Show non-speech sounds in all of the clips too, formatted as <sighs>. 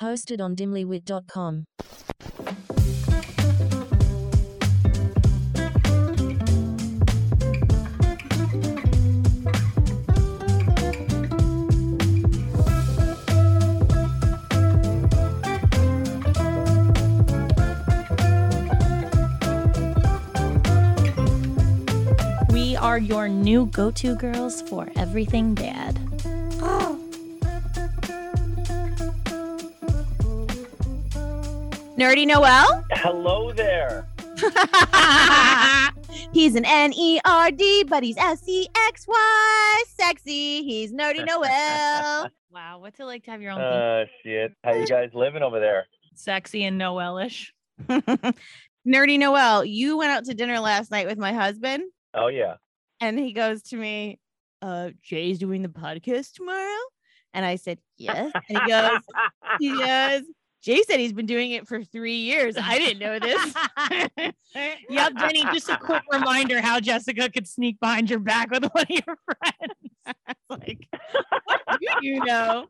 Hosted on dimlywit.com. We are your new go to girls for everything dad. Nerdy Noel? Hello there. <laughs> he's an N E R D, but he's S E X Y. Sexy. He's Nerdy Noel. <laughs> wow, what's it like to have your own thing? Uh, shit. How you guys living over there? Sexy and Noelish. <laughs> Nerdy Noel, you went out to dinner last night with my husband, Oh yeah. and he goes to me, uh, Jay's doing the podcast tomorrow. And I said, Yes. And he goes, he goes, Jay said he's been doing it for three years. I didn't know this. <laughs> Yep, Jenny, just a <laughs> quick reminder how Jessica could sneak behind your back with one of your <laughs> friends. like, what do you know?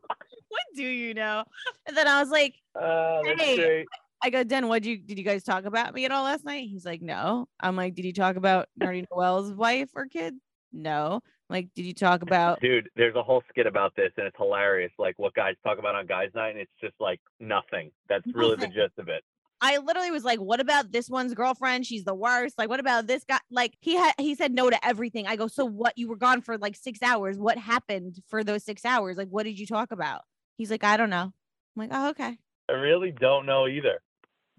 What do you know? And then I was like, Uh, Hey. great. I go, Den, what you did you guys talk about me at all last night? He's like, No. I'm like, Did you talk about Nerdy Noel's wife or kid? No. Like, did you talk about Dude, there's a whole skit about this and it's hilarious. Like what guys talk about on guys' night and it's just like nothing. That's really the gist of it. I literally was like, what about this one's girlfriend? She's the worst. Like, what about this guy? Like, he had he said no to everything. I go, so what? You were gone for like six hours. What happened for those six hours? Like, what did you talk about? He's like, I don't know. I'm like, oh, okay. I really don't know either.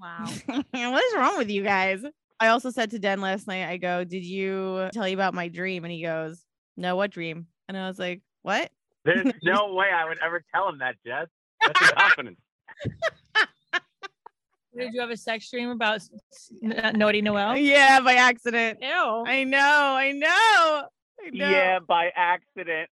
Wow. <laughs> <laughs> what is wrong with you guys? I also said to Den last night, I go, did you tell you about my dream? And he goes, no, what dream? And I was like, what? <laughs> There's <laughs> no way I would ever tell him that, Jess. That's confidence. <laughs> Did you have a sex dream about s- s- n- Naughty Noel? Yeah, by accident. Ew. I know, I know. I know. Yeah, by accident.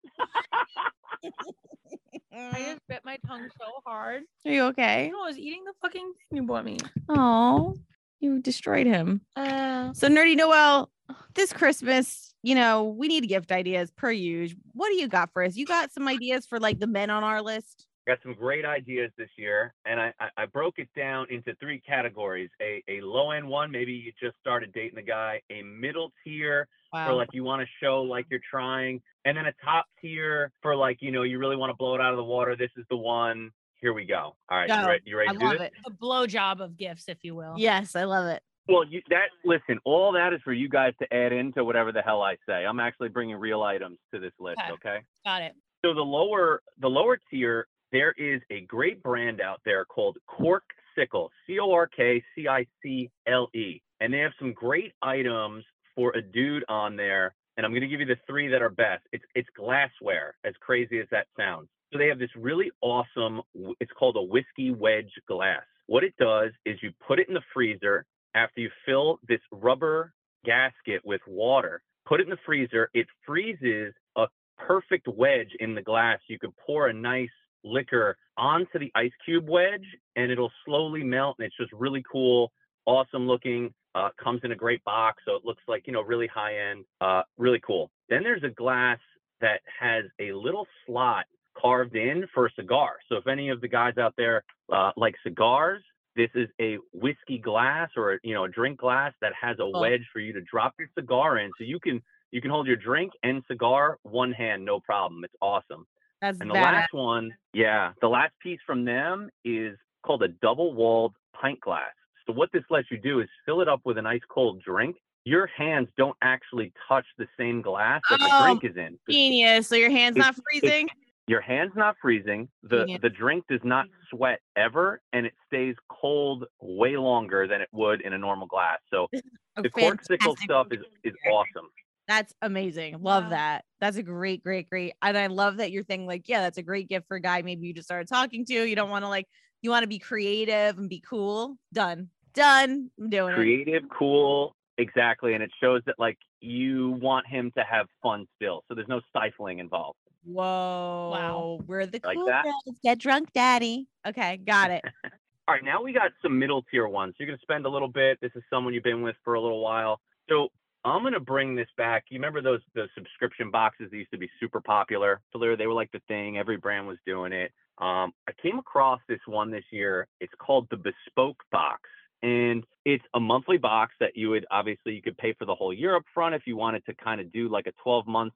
I just bit my tongue so hard. Are you okay? No, I was eating the fucking thing you bought me. Oh, you destroyed him. Uh, So, Nerdy Noel, this Christmas, you know, we need gift ideas per usual. What do you got for us? You got some ideas for like the men on our list? got some great ideas this year, and I, I, I broke it down into three categories: a, a low end one, maybe you just started dating the guy; a middle tier for like you want to show like you're trying, and then a top tier for like you know you really want to blow it out of the water. This is the one. Here we go. All right, Go. you ready? You ready I to do love this? it. a blowjob of gifts, if you will. Yes, I love it. Well, you, that listen, all that is for you guys to add into whatever the hell I say. I'm actually bringing real items to this list. Okay. okay? Got it. So the lower the lower tier, there is a great brand out there called Cork Sickle, C O R K C I C L E, and they have some great items for a dude on there. And I'm going to give you the three that are best. It's it's glassware, as crazy as that sounds. So they have this really awesome. It's called a whiskey wedge glass. What it does is you put it in the freezer after you fill this rubber gasket with water. Put it in the freezer. It freezes a perfect wedge in the glass. You could pour a nice liquor onto the ice cube wedge and it'll slowly melt. And it's just really cool, awesome looking. Uh, comes in a great box. So it looks like, you know, really high end, uh, really cool. Then there's a glass that has a little slot carved in for a cigar. So if any of the guys out there uh, like cigars, this is a whiskey glass or you know a drink glass that has a Cool. wedge for you to drop your cigar in, so you can you can hold your drink and cigar one hand, no problem. It's awesome. That's And the badass. last one, yeah, the last piece from them is called a double walled pint glass. So what this lets you do is fill it up with an ice cold drink. Your hands don't actually touch the same glass that the Oh, drink is in. Genius. So your hand's It's- not freezing? Your hand's not freezing. The the drink does not mm. sweat ever, and it stays cold way longer than it would in a normal glass. So <laughs> the Corkcicle stuff is is awesome. That's amazing. Love Wow. that. That's a great, great, great. And I love that you're thinking like, yeah, that's a great gift for a guy maybe you just started talking to. You don't want to like, you want to be creative and be cool. Done. Done. I'm doing it. Creative, cool, exactly, and it shows that like you want him to have fun still. So there's no stifling involved. Whoa. Wow. We're the Like cool that? girls. Get drunk, daddy. Okay, got it. <laughs> All right, now we got some middle tier ones. You're gonna spend a little bit. This is someone you've been with for a little while. So I'm gonna bring this back. You remember those those subscription boxes that used to be super popular? They were, they were like the thing. Every brand was doing it. Um, I came across this one this year. It's called the Bespoke Box, and it's a monthly box that you would obviously you could pay for the whole year up front if you wanted to kind of do like a 12 month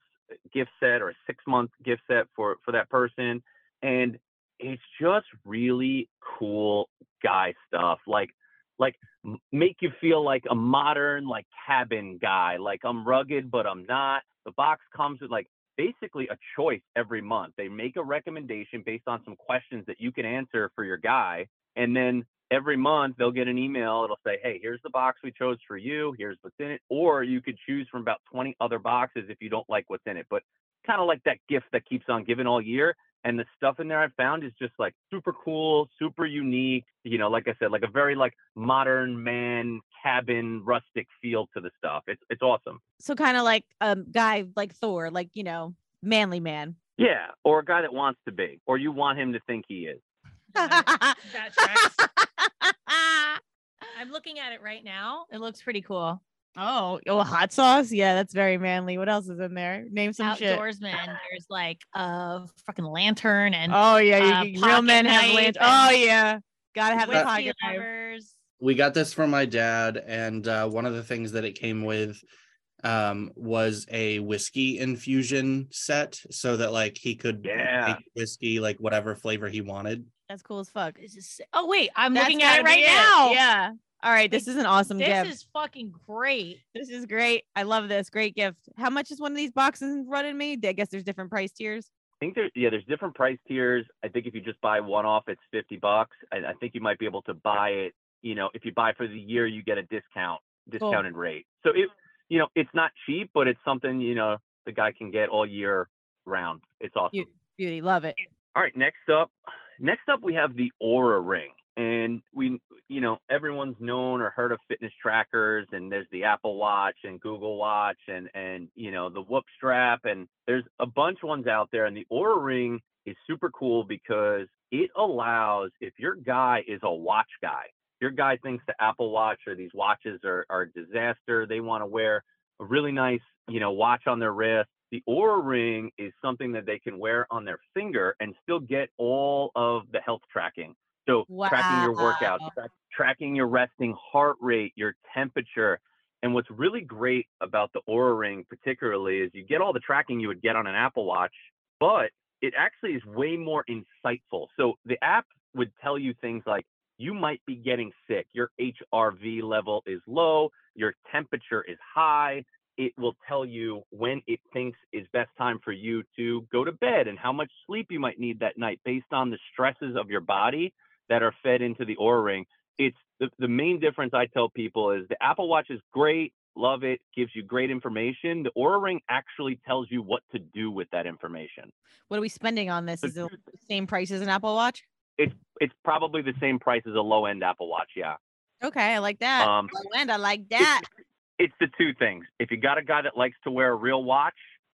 gift set or a six month gift set for for that person, and it's just really cool guy stuff like like make you feel like a modern like cabin guy like i'm rugged but i'm not the box comes with like basically a choice every month they make a recommendation based on some questions that you can answer for your guy and then every month they'll get an email it'll say hey here's the box we chose for you here's what's in it or you could choose from about 20 other boxes if you don't like what's in it but kind of like that gift that keeps on giving all year and the stuff in there I found is just like super cool, super unique. You know, like I said, like a very like modern man cabin rustic feel to the stuff. It's it's awesome. So kind of like a guy like Thor, like you know, manly man. Yeah, or a guy that wants to be, or you want him to think he is. That tracks. I'm looking at it right now. It looks pretty cool. oh, oh, hot sauce. Yeah, that's very manly. What else is in there? Name some shit. Outdoorsman. There's like a fucking lantern and Oh yeah, you, uh, real men have knife lanterns. Oh yeah, gotta have a whiskey pocket knife. lovers. we got this from my dad and uh, one of the things that it came with um was a whiskey infusion set so that like he could Yeah. make whiskey like whatever flavor he wanted That's cool as fuck. This is sick. Oh wait, I'm That's looking at it right be now. Yeah. All right, this is an awesome This gift. is fucking great. This is great. I love this. Great gift. How much is one of these boxes running me? I guess there's different price tiers. I think there, yeah, there's different price tiers. I think if you just buy one off, it's 50 bucks. And I think you might be able to buy it. You know, if you buy for the year, you get a discount, discounted rate. So it, you know, it's not cheap, but it's something you know the guy can get all year round. It's awesome. Beauty, love it. All right, next up, next up we have the Oura Ring, and we, you know, everyone's known or heard of fitness trackers, and there's the Apple Watch and Google Watch, and and you know the Whoop Strap, and there's a bunch of ones out there, and the Oura Ring is super cool because it allows if your guy is a watch guy, your guy thinks the Apple Watch or these watches are are a disaster, they want to wear a really nice, you know, watch on their wrist the Oura Ring is something that they can wear on their finger and still get all of the health tracking. So tracking your workouts, Wow. track, tracking your resting heart rate, your temperature. And what's really great about the Oura Ring, particularly, is you get all the tracking you would get on an Apple Watch, but it actually is way more insightful. So the app would tell you things like you might be getting sick, your HRV level is low, your temperature is high, it will tell you when it thinks is best time for you to go to bed and how much sleep you might need that night based on the stresses of your body that are fed into the Oura Ring. It's the, the main difference I tell people is the Apple Watch is great, love it, gives you great information. The Oura Ring actually tells you what to do with that information. What are we spending on this? Is it the same price as an Apple Watch? It's it's probably the same price as a low end Apple Watch, yeah. Okay, I like that. Um, Low end, I like that. it's the two things. If you got a guy that likes to wear a real watch,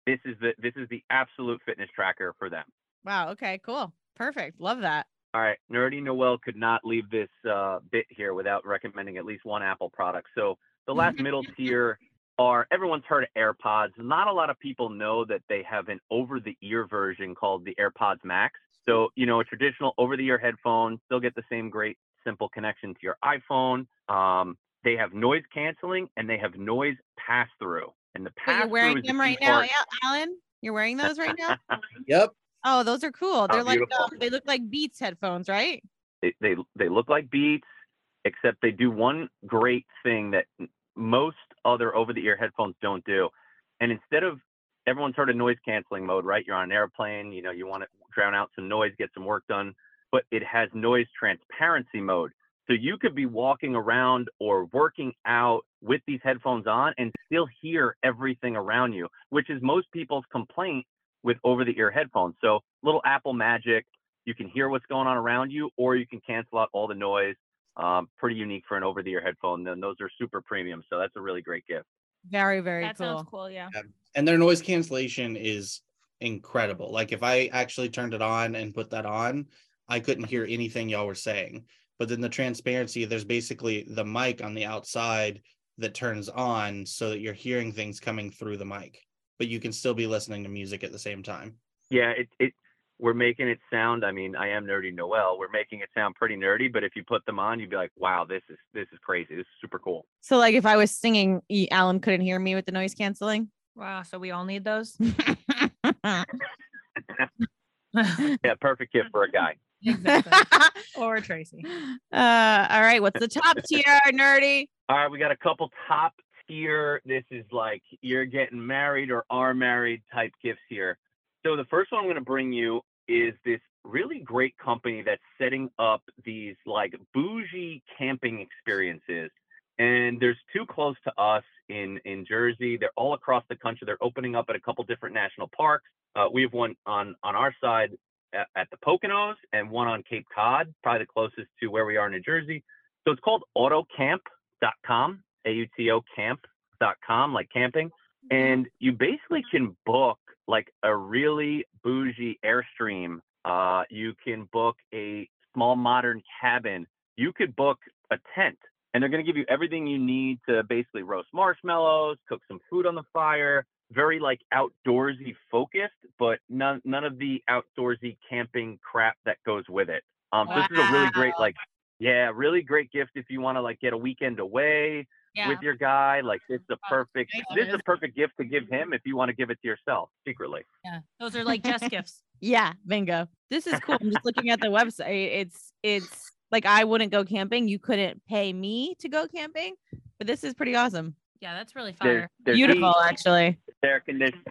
this is the this is the absolute fitness tracker for them. Wow. Okay. Cool. Perfect. Love that. All right, Nerdy Noel could not leave this uh, bit here without recommending at least one Apple product. So the last middle tier are everyone's heard of AirPods. Not a lot of people know that they have an over-the-ear version called the AirPods Max. So you know, a traditional over-the-ear headphone still get the same great simple connection to your iPhone. Um, they have noise canceling and they have noise pass-through. And the pass-through you're wearing is the them key right now, part. Al- Alan? You're wearing those right now? <laughs> yep Oh, those are cool. They're like um, they look like Beats headphones, right? they, they they look like Beats, except they do one great thing that most other over-the-ear headphones don't do. And instead of everyone's heard of noise canceling mode, right? You're on an airplane, you know, you want to drown out some noise, get some work done, but it has noise transparency mode. So you could be walking around or working out with these headphones on and still hear everything around you, which is most people's complaint with over-the-ear headphones. So little Apple magic, you can hear what's going on around you, or you can cancel out all the noise. Um, pretty unique for an over-the-ear headphone. Then those are super premium, so that's a really great gift. Very, very That cool. sounds cool. Yeah. and their noise cancellation is incredible like if i actually turned it on and put that on i couldn't hear anything y'all were saying but then the transparency there's basically the mic on the outside that turns on so that you're hearing things coming through the mic but you can still be listening to music at the same time Yeah, it it we're making it sound. I mean, I am nerdy Noel. We're making it sound pretty nerdy, but if you put them on, you'd be like, wow, this is this is crazy. This is super cool. So like if I was singing, y- Alan couldn't hear me with the noise canceling. Wow. So we all need those. <laughs> Yeah, perfect gift for a guy. exactly. <laughs> Or Tracy. Uh, all right. What's the top tier, nerdy? All right, we got a couple top tier. This is like you're getting married or are married type gifts here. So the first one I'm going to bring you is this really great company that's setting up these like bougie camping experiences. And there's two close to us in in Jersey. They're all across the country. They're opening up at a couple different national parks. Uh, we have one on on our side at, at the Poconos and one on Cape Cod, probably the closest to where we are in New Jersey. So it's called autocamp.com, A-U-T-O camp.com, like camping. And you basically can book like a really bougie Airstream. Uh, you can book a small modern cabin. You could book a tent. And they're going to give you everything you need to basically roast marshmallows, cook some food on the fire, very like outdoorsy focused, but none none of the outdoorsy camping crap that goes with it. Um, so this is a really great like, yeah, really great gift if you want to like get a weekend away Yeah. with your guy. Like this is a perfect this is one. a perfect gift to give him if you want to give it to yourself secretly. Yeah. Those are like just <laughs> gifts. Yeah, bingo. This is cool. I'm just looking at the website. It's it's like I wouldn't go camping. You couldn't pay me to go camping, but this is pretty awesome. Yeah, that's really There's, fire. there's Beautiful, heat, actually. air conditioning.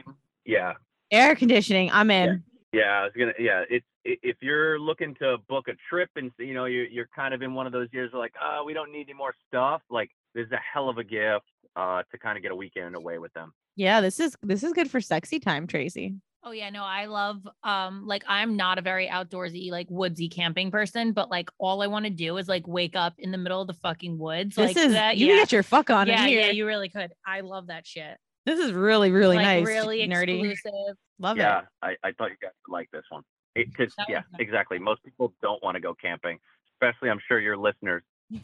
Yeah. Air conditioning. I'm in. Yeah, I was gonna. Yeah, it's i- if you're looking to book a trip and you know you're you're kind of in one of those years where like, oh, we don't need any more stuff. Like, this is a hell of a gift uh, to kind of get a weekend away with them. Yeah, this is this is good for sexy time, Tracy. Oh yeah, no, I love um like I'm not a very outdoorsy like woodsy camping person, but like all I want to do is like wake up in the middle of the fucking woods. This like is that. you yeah. can get your fuck on yeah, in here. yeah, you really could. I love that shit. this is really really like nice, really nerdy. exclusive. Love yeah, it. I, I thought you guys would like this one. Because That yeah, was nice. exactly. Most people don't want to go camping, especially I'm sure your listeners. <laughs>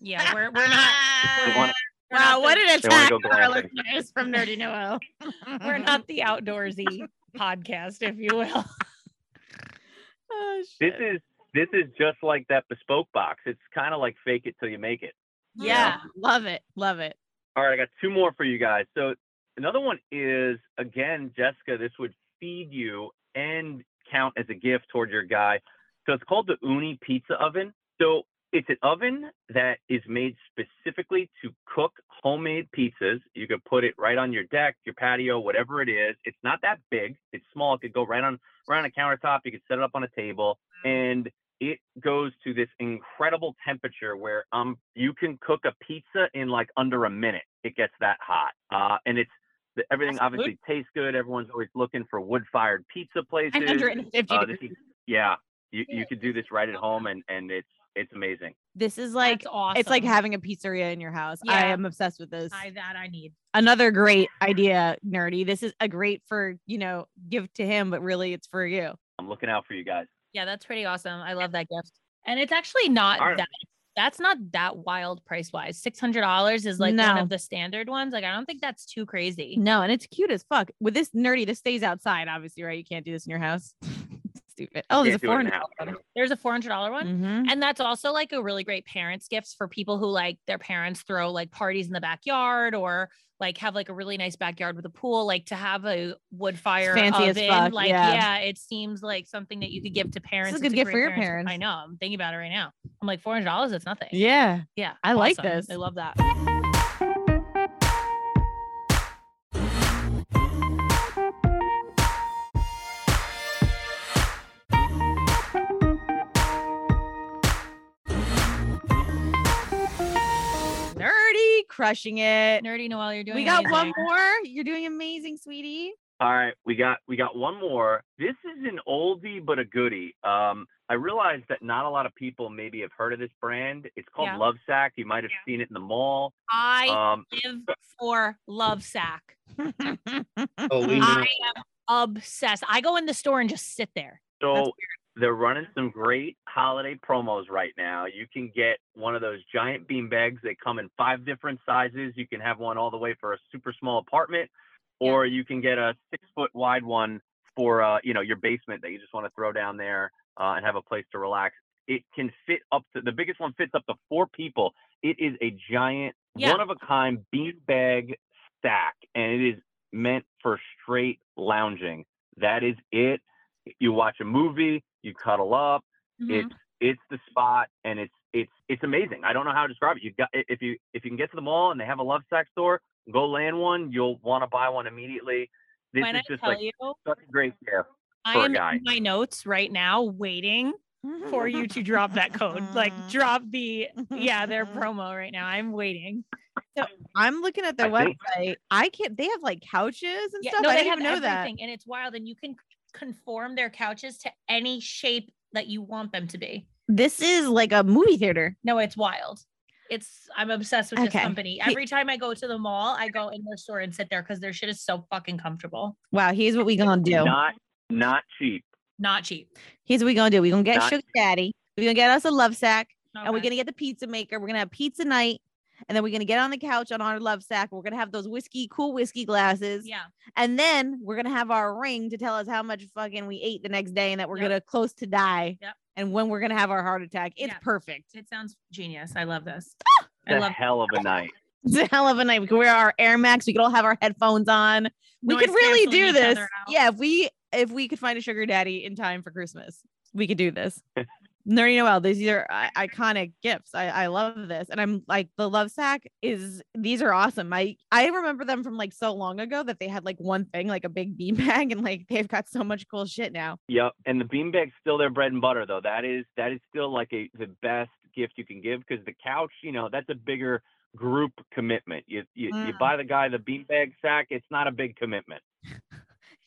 Yeah, <laughs> we're we're not. They wanna- we're Wow, not what an They wanna attack go on our glamping. listeners from Nerdy Noel. <laughs> we're not the outdoorsy podcast, if you will. Oh, This shit. is this is just like that bespoke box. It's kind of like fake it till you make it. yeah, love it, love it. All right, I got two more for you guys. So another one is again, Jessica. This would feed you and count as a gift toward your guy. So it's called the Ooni Pizza Oven. So it's an oven that is made specifically to cook homemade pizzas. You could put it right on your deck, your patio, whatever it is. It's not that big. It's small. It could go right on right on a countertop. You could set it up on a table, and it goes to this incredible temperature where um you can cook a pizza in like under a minute. It gets that hot. Uh, and it's the, everything That's obviously tastes good. Everyone's always looking for wood-fired pizza places. 950 Uh, degrees. is, yeah, you, you could do this right at home, and and it's it's amazing. This is like That's awesome. it's like having a pizzeria in your house. Yeah. I am obsessed with this. I that I need. Another great idea, nerdy. This is a great for you know give to him, but really it's for you. I'm looking out for you guys. Yeah, that's pretty awesome. I love that gift. And it's actually not All right. that that's not that wild price wise. Six hundred dollars is like one of the standard ones. Like I don't think that's too crazy. No, and it's cute as fuck. With this nerdy, this stays outside. Obviously, right? You can't do this in your house. <laughs> Stupid. Oh, there's a Can't do it four in the hundred. house. There's a four hundred dollar one. Mm-hmm. And that's also like a really great parents gifts for people who like their parents throw like parties in the backyard or like have like a really nice backyard with a pool, like to have a wood fire fancy as fuck, Like, yeah. yeah. it seems like something that you could give to parents. a It's good gift for your parents. I know. I'm thinking about it right now. I'm like four hundred dollars. That's nothing. Yeah, Yeah. I like this. I love that. Crushing it. Nerdy Noel, you're doing We got one more. You're doing amazing, sweetie. All right, we got we got one more. This is an oldie but a goodie. Um, I realize that not a lot of people maybe have heard of this brand. It's called Yeah. Love Sack. You might have seen it in the mall. I Um, live for Lovesac. <laughs> Oh, I am obsessed. I go in the store and just sit there. so they're running some great holiday promos right now. You can get one of those giant bean bags. that come in five different sizes. You can have one all the way for a super small apartment, or you can get a six foot wide one for uh, you know your basement that you just want to throw down there uh, and have a place to relax. It can fit up to the biggest one fits up to four people. It is a giant, Yeah. one of a kind bean bag stack, and it is meant for straight lounging. That is it. You watch a movie, you cuddle up. Mhm. It's it's the spot, and it's it's it's amazing. I don't know how to describe it. You got if you if you can get to the mall and they have a Lovesac store, go land one. You'll want to buy one immediately. This when is I just tell like you, such a great gift. I am in my notes right now waiting for you to drop that code. Like <laughs> drop the yeah, their <laughs> promo right now. I'm waiting. So I'm looking at their I think- website. I can't. They have like couches and Yeah, stuff. no, I didn't have even know that. and it's wild. And you can conform their couches to any shape that you want them to be. This is like a movie theater. No, it's wild. It's I'm obsessed with Okay. this company. Every time I go to the mall, I go in their store and sit there because their shit is so fucking comfortable. Wow. Here's what we gonna do. Not not cheap. Not cheap. Here's what we gonna do. We gonna get Not- Sugar Daddy. We're gonna get us a love sack, and we're gonna get the pizza maker. We're gonna have pizza night, and then we're gonna get on the couch on our love sack. We're gonna have those whiskey, cool whiskey glasses. yeah. And then we're gonna have our ring to tell us how much fucking we ate the next day and that we're Yep. gonna close to die. Yep. And when we're gonna have our heart attack. It's Yeah. perfect. It sounds genius. I love this. It's <gasps> I a love hell of a night. It's a hell of a night. We can wear our Air Max. We could all have our headphones on. We noise could really do this. Yeah, if we if we could find a sugar daddy in time for Christmas, we could do this. <laughs> Nerdy Noel, these are i- iconic gifts. I, I love this. And I'm like the love sack is these are awesome. I I remember them from like so long ago that they had like one thing, like a big bean <laughs> bag, and like they've got so much cool shit now. Yep. And the beanbag's still their bread and butter though. That is that is still like a the best gift you can give because the couch, you know, that's a bigger group commitment. You you, you Mm. buy the guy the beanbag sack, it's not a big commitment.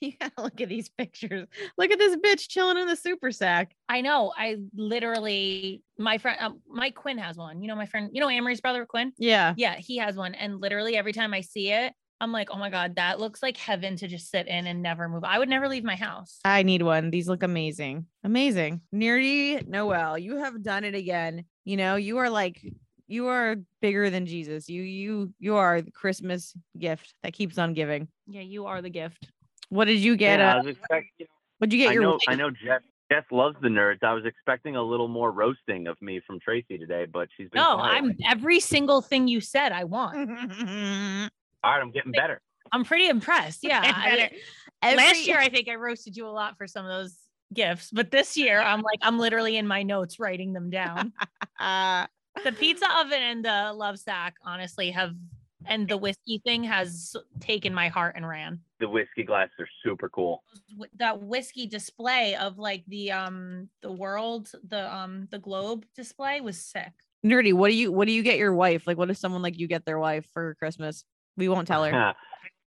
<laughs> You gotta look at these pictures. Look at this bitch chilling in the super sack. I know. I literally, my friend, um, Mike Quinn has one. You know, my friend, you know, Amory's brother Quinn. Yeah. Yeah, he has one. And literally every time I see it, I'm like, oh my God, that looks like heaven to just sit in and never move. I would never leave my house. I need one. These look amazing. Amazing. Nerdy Noel, you have done it again. You know, you are like you are bigger than Jesus. You you you are the Christmas gift that keeps on giving. Yeah, you are the gift. What did you get? yeah, I uh, was expecting what'd you get I your know wife? I know Jess Jess loves the nerds. I was expecting a little more roasting of me from Tracy today, but she's been No, quiet. I'm every single thing you said, I want. <laughs> all right, I'm getting better. I'm pretty impressed. Yeah. I- Better. last year, I think I roasted you a lot for some of those gifts, but this year, I'm like, I'm literally in my notes writing them down. uh, <laughs> the pizza oven and the love sack, honestly, have, and the whiskey thing has taken my heart and ran. The whiskey glasses are super cool. That whiskey display of like the um the world the um the globe display was sick. Nerdy, what do you what do you get your wife? Like what does someone like you get their wife for Christmas? We won't tell her. <laughs>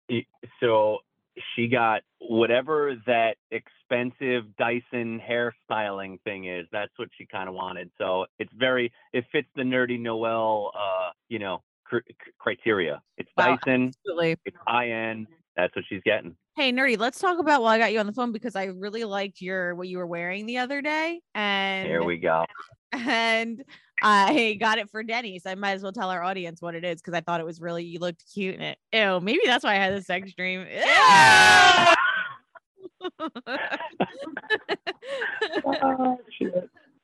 Y- so she got whatever that expensive Dyson hairstyling thing is. That's what she kind of wanted. So it's very it fits the nerdy Noel uh you know cr- criteria. It's Wow. Dyson. Absolutely. It's high end. That's what she's getting. Hey, nerdy, let's talk about while I got you on the phone because I really liked your what you were wearing the other day. And Here we go. <laughs> and I got it for Denny. So I might as well tell our audience what it is because I thought it was really you looked cute in it. Ew, maybe that's why I had the sex dream. <laughs> <laughs> Ah,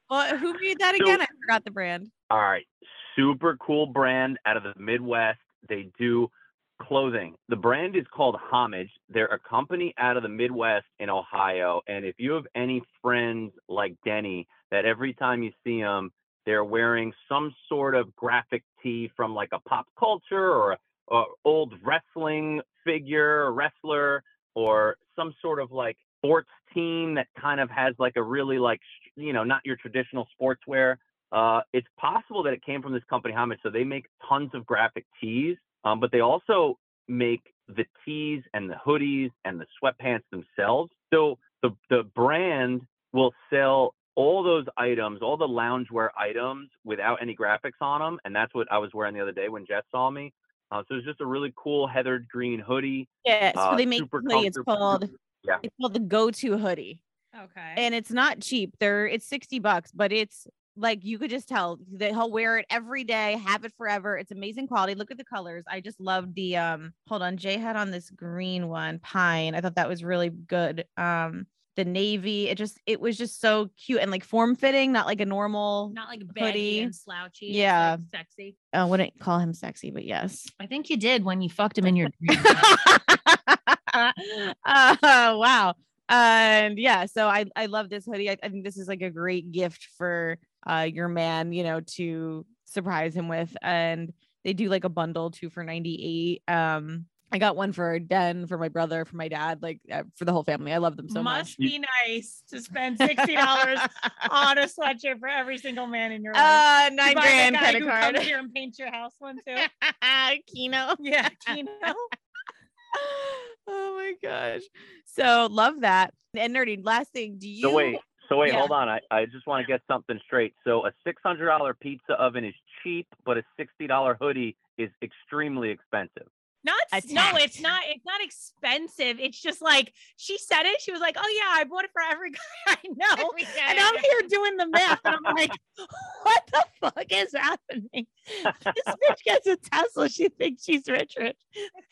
well, who made that So- again? I forgot the brand. All right. Super cool brand out of the Midwest. They do clothing. The brand is called Homage. They're a company out of the Midwest in Ohio. And if you have any friends like Denny that every time you see them, they're wearing some sort of graphic tee from like a pop culture or a, a old wrestling figure, wrestler, or some sort of like sports team that kind of has like a really like, you know, not your traditional sportswear. Uh, it's possible that it came from this company, Homage. So they make tons of graphic tees, um, but they also make the tees and the hoodies and the sweatpants themselves. So the the brand will sell all those items, all the loungewear items without any graphics on them, and that's what I was wearing the other day when Jess saw me. Uh, so it's just a really cool heathered green hoodie. Yes, so Uh, they make super hoodie. It's comfortable. called Yeah. it's called the go-to hoodie. Okay. And it's not cheap. They're it's 60 bucks, but it's Like you could just tell that he'll wear it every day, have it forever. It's amazing quality. Look at the colors. I just love the um hold on. Jay had on this green one, pine. I thought that was really good. Um the navy. It just it was just so cute and like form fitting, not like a normal Not like baggy Hoodie. and slouchy. Yeah. like, sexy. I wouldn't call him sexy, but yes. I think you did when you fucked him in your dream. uh, <laughs> wow. And yeah, so I I love this hoodie. I, I think this is like a great gift for uh your man, you know, to surprise him with. And they do like a bundle two for 98. Um I got one for Den, for my brother, for my dad, like uh, for the whole family. I love them so Must much. Must be nice to spend sixty dollars <laughs> on a sweatshirt for every single man in your life. uh nine buy the grand credit who card. Comes here and paint your house one too. <laughs> Kino. Yeah, <laughs> Kino. oh my gosh. So love that. And nerdy, last thing, do you So wait, so wait, Yeah. hold on. I, I just want to get something straight. So a six hundred dollar pizza oven is cheap, but a sixty dollar hoodie is extremely expensive. Not A s- no, it's not. It's not expensive. It's just like she said it. She was like, "Oh yeah, I bought it for every guy <laughs> I know." And I'm here doing the math, and I'm like, <laughs> <laughs> "What the fuck is happening?" This bitch gets a Tesla. She thinks she's rich, rich.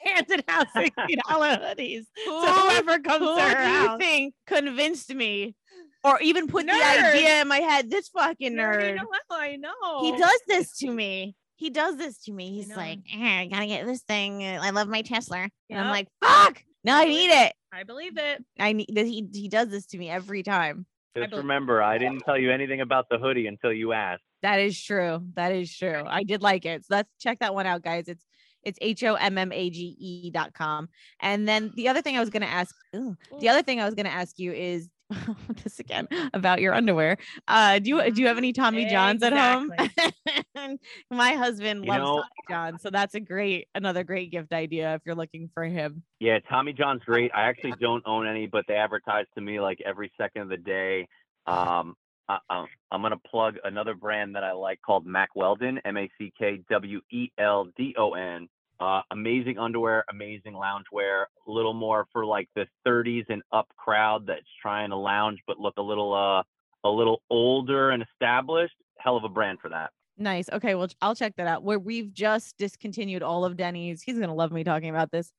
Handed out sixty dollar hoodies to whoever comes Who to her do you think convinced me or even put the idea in my head? This fucking Nerdy nerd. Noel, I know. He does this to me. He does this to me. He's know. like, "Eh, I gotta get this thing. I love my Tesla. And I'm like, fuck. No, I Believe need it. I believe it. I need that he he does this to me every time. Just bel- remember, I didn't tell you anything about the hoodie until you asked. That is true. That is true. I did like it. So let's check that one out, guys. It's it's H O M M A G E dot com. And then the other thing I was gonna ask, ew, the other thing I was gonna ask you is <laughs> this again about your underwear. Uh, do you do you have any Tommy Johns at home? <laughs> My husband You loves know- Tommy John, so that's a great another great gift idea if you're looking for him. Yeah, Tommy John's great. I actually don't own any, but they advertise to me like every second of the day. Um, I, I'm, I'm gonna plug another brand that I like called Mack Weldon, M A C K W E L D O N. Uh, amazing underwear, amazing loungewear. A little more for like the 30s and up crowd that's trying to lounge but look a little uh a little older and established. Hell of a brand for that. Nice. Okay, well, I'll check that out. Where we've just discontinued all of Denny's. He's gonna love me talking about this.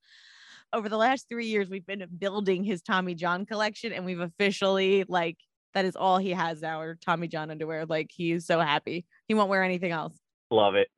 Over the last three years, we've been building his Tommy John collection, and we've officially like that is all he has now, or Tommy John underwear. Like he is so happy. He won't wear anything else. Love it.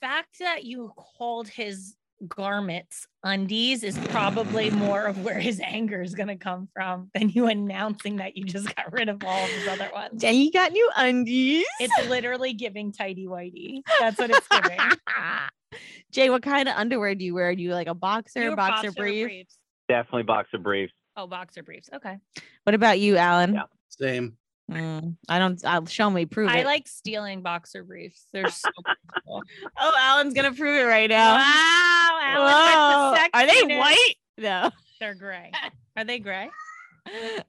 Fact that you called his garments undies is probably more of where his anger is going to come from than you announcing that you just got rid of all of his other ones. And you got new undies. It's literally giving tidy whitey. That's what it's giving. <laughs> Jay, what kind of underwear do you wear? Do you like a boxer, You were boxer, brief? briefs? Definitely boxer briefs. Oh, boxer briefs. Okay. What about you, Alan? Yeah. Same. Mm, I don't. I'll show me. Prove I it. like stealing boxer briefs. They're so <laughs> comfortable. Oh, Alan's gonna prove it right now. Wow, Alan the Whoa. Are they sexiness. white? No. They're gray. Are they gray? <laughs>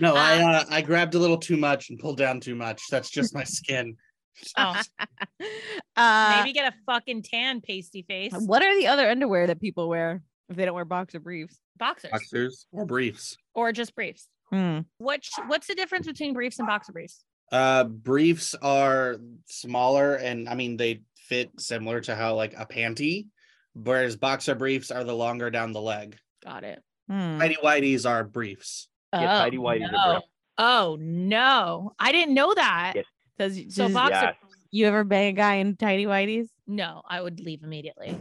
No, I uh, I grabbed a little too much and pulled down too much. That's just my skin. <laughs> Oh, uh, maybe get a fucking tan pasty face. What are the other underwear that people wear if they don't wear boxer briefs? Boxers Boxers or briefs. or just briefs. Hmm. Which what's the difference between briefs and boxer briefs? Uh, briefs are smaller and I mean they fit similar to how like a panty, whereas boxer briefs are the longer down the leg. Got it. Hmm. Tidy whities are briefs. Yeah, tidy whities are briefs. Oh no, I didn't know that. Yes. Does, So boxer. Yes. you ever bang a guy in tidy whities? No, I would leave immediately.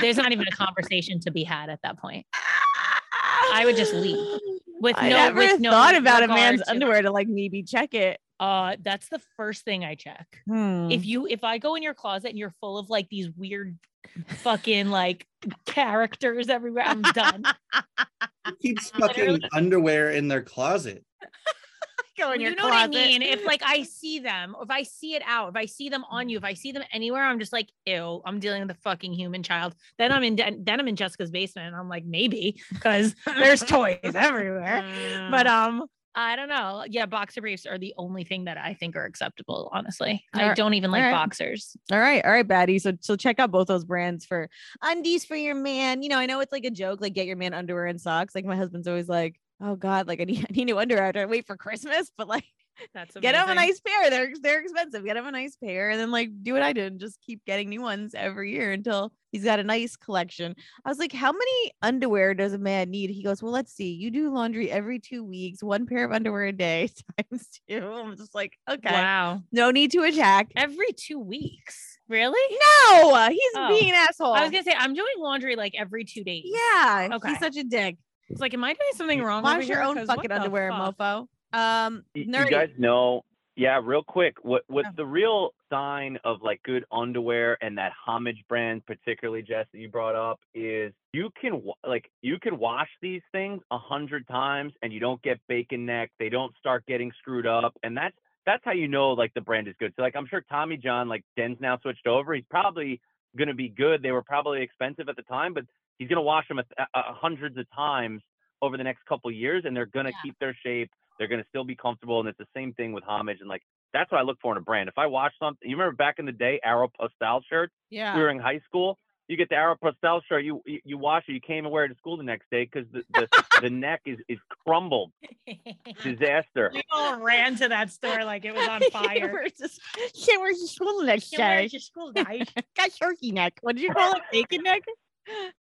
There's not even a conversation to be had at that point. I would just leave with I no. never with no thought about a man's to- underwear to like maybe check it. Uh, that's the first thing I check. Hmm. If you if I go in your closet and you're full of like these weird, fucking like characters everywhere, I'm done. <laughs> Who keeps fucking underwear in their closet? Go in you your know what I mean? If like I <laughs> see them, if I see it out, if I see them on you, if I see them anywhere, I'm just like, ew, I'm dealing with a fucking human child. Then I'm in then I'm in Jessica's basement and I'm like, maybe because <laughs> there's toys everywhere. But um, I don't know. Yeah, boxer briefs are the only thing that I think are acceptable, honestly. I don't even like boxers. All right, all right, baddie. So so check out both those brands for undies for your man. You know, I know it's like a joke, like get your man underwear and socks. Like my husband's always like, oh God, like I need, <laughs> I need new underwear. I wait for Christmas? But like <laughs> That's Get him a nice pair. They're they're expensive. Get him a nice pair, and then like do what I did and just keep getting new ones every year until he's got a nice collection. I was like, how many underwear does a man need? He goes, well, let's see. You do laundry every two weeks, one pair of underwear a day <laughs> times two. I'm just like, okay, Wow. no need to attack. Every two weeks. Really? No, he's Oh. being an asshole. I was gonna say I'm doing laundry like every two days. yeah, Okay. he's such a dick. It's like, am I doing something wrong? over Wash your here? own 'Cause fucking underwear, fuck? mofo. Um, Y- you guys know yeah real quick what what's Oh. the real sign of like good underwear and that homage brand particularly jess that you brought up is you can like you can wash these things a hundred times and you don't get bacon neck they don't start getting screwed up and that's that's how you know like the brand is good so like i'm sure tommy john like den's now switched over he's probably going to be good they were probably expensive at the time but he's going to wash them a, a, a hundreds of times over the next couple years and they're going to Yeah. keep their shape they're going to still be comfortable. And it's the same thing with homage. And like, that's what I look for in a brand. If I wash something, you remember back in the day, Aéropostale shirts, yeah. we were in high school. You get the Aéropostale shirt, you you, you wash it, you can't even wear it to school the next day because the, the, the neck is, is crumbled. <laughs> Disaster. we all ran to that store like it was on <laughs> fire. We're just can't wear your school next Can't wear day. to school, guys. <laughs> Got turkey neck. What did you call it? Bacon neck?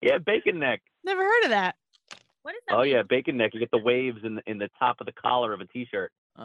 Yeah, bacon neck. Never heard of that. What is that? Oh mean? yeah, bacon neck. You get the waves in the, in the top of the collar of a t-shirt. Oh.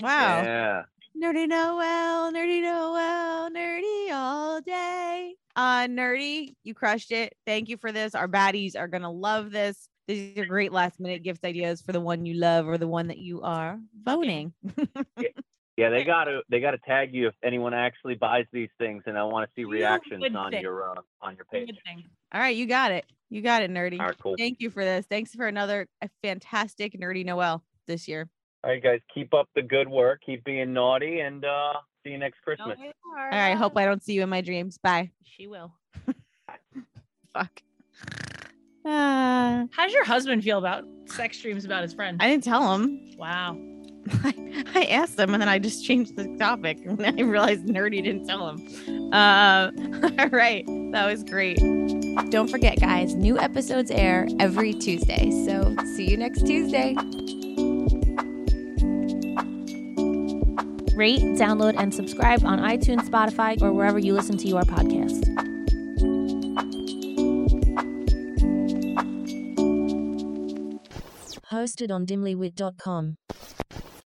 Wow. Yeah. Nerdy Noel, nerdy Noel, nerdy all day. Uh nerdy, you crushed it. Thank you for this. Our baddies are gonna love this. These are great last minute gift ideas for the one you love or the one that you are voting. <laughs> Yeah, they gotta they gotta tag you if anyone actually buys these things, and I want to see reactions would on think. your uh, on your page. Good thing. All right, you got it. You got it, nerdy. All right, cool. Thank you for this. Thanks for another a fantastic nerdy Noel this year. All right, guys, keep up the good work. Keep being naughty, and uh, see you next Christmas. we All right, hope. I don't see you in my dreams. Bye. She will. <laughs> Fuck. <sighs> Uh, How does your husband feel about sex dreams about his friend? I didn't tell him. wow. <laughs> I, I asked them and then I just changed the topic. <laughs> And I realized Nerdy didn't tell him. Uh, <laughs> all right. That was great. Don't forget, guys, new episodes air every Tuesday. So see you next Tuesday. Rate, download, and subscribe on iTunes, Spotify, or wherever you listen to your podcast. Hosted on dimlywit.com.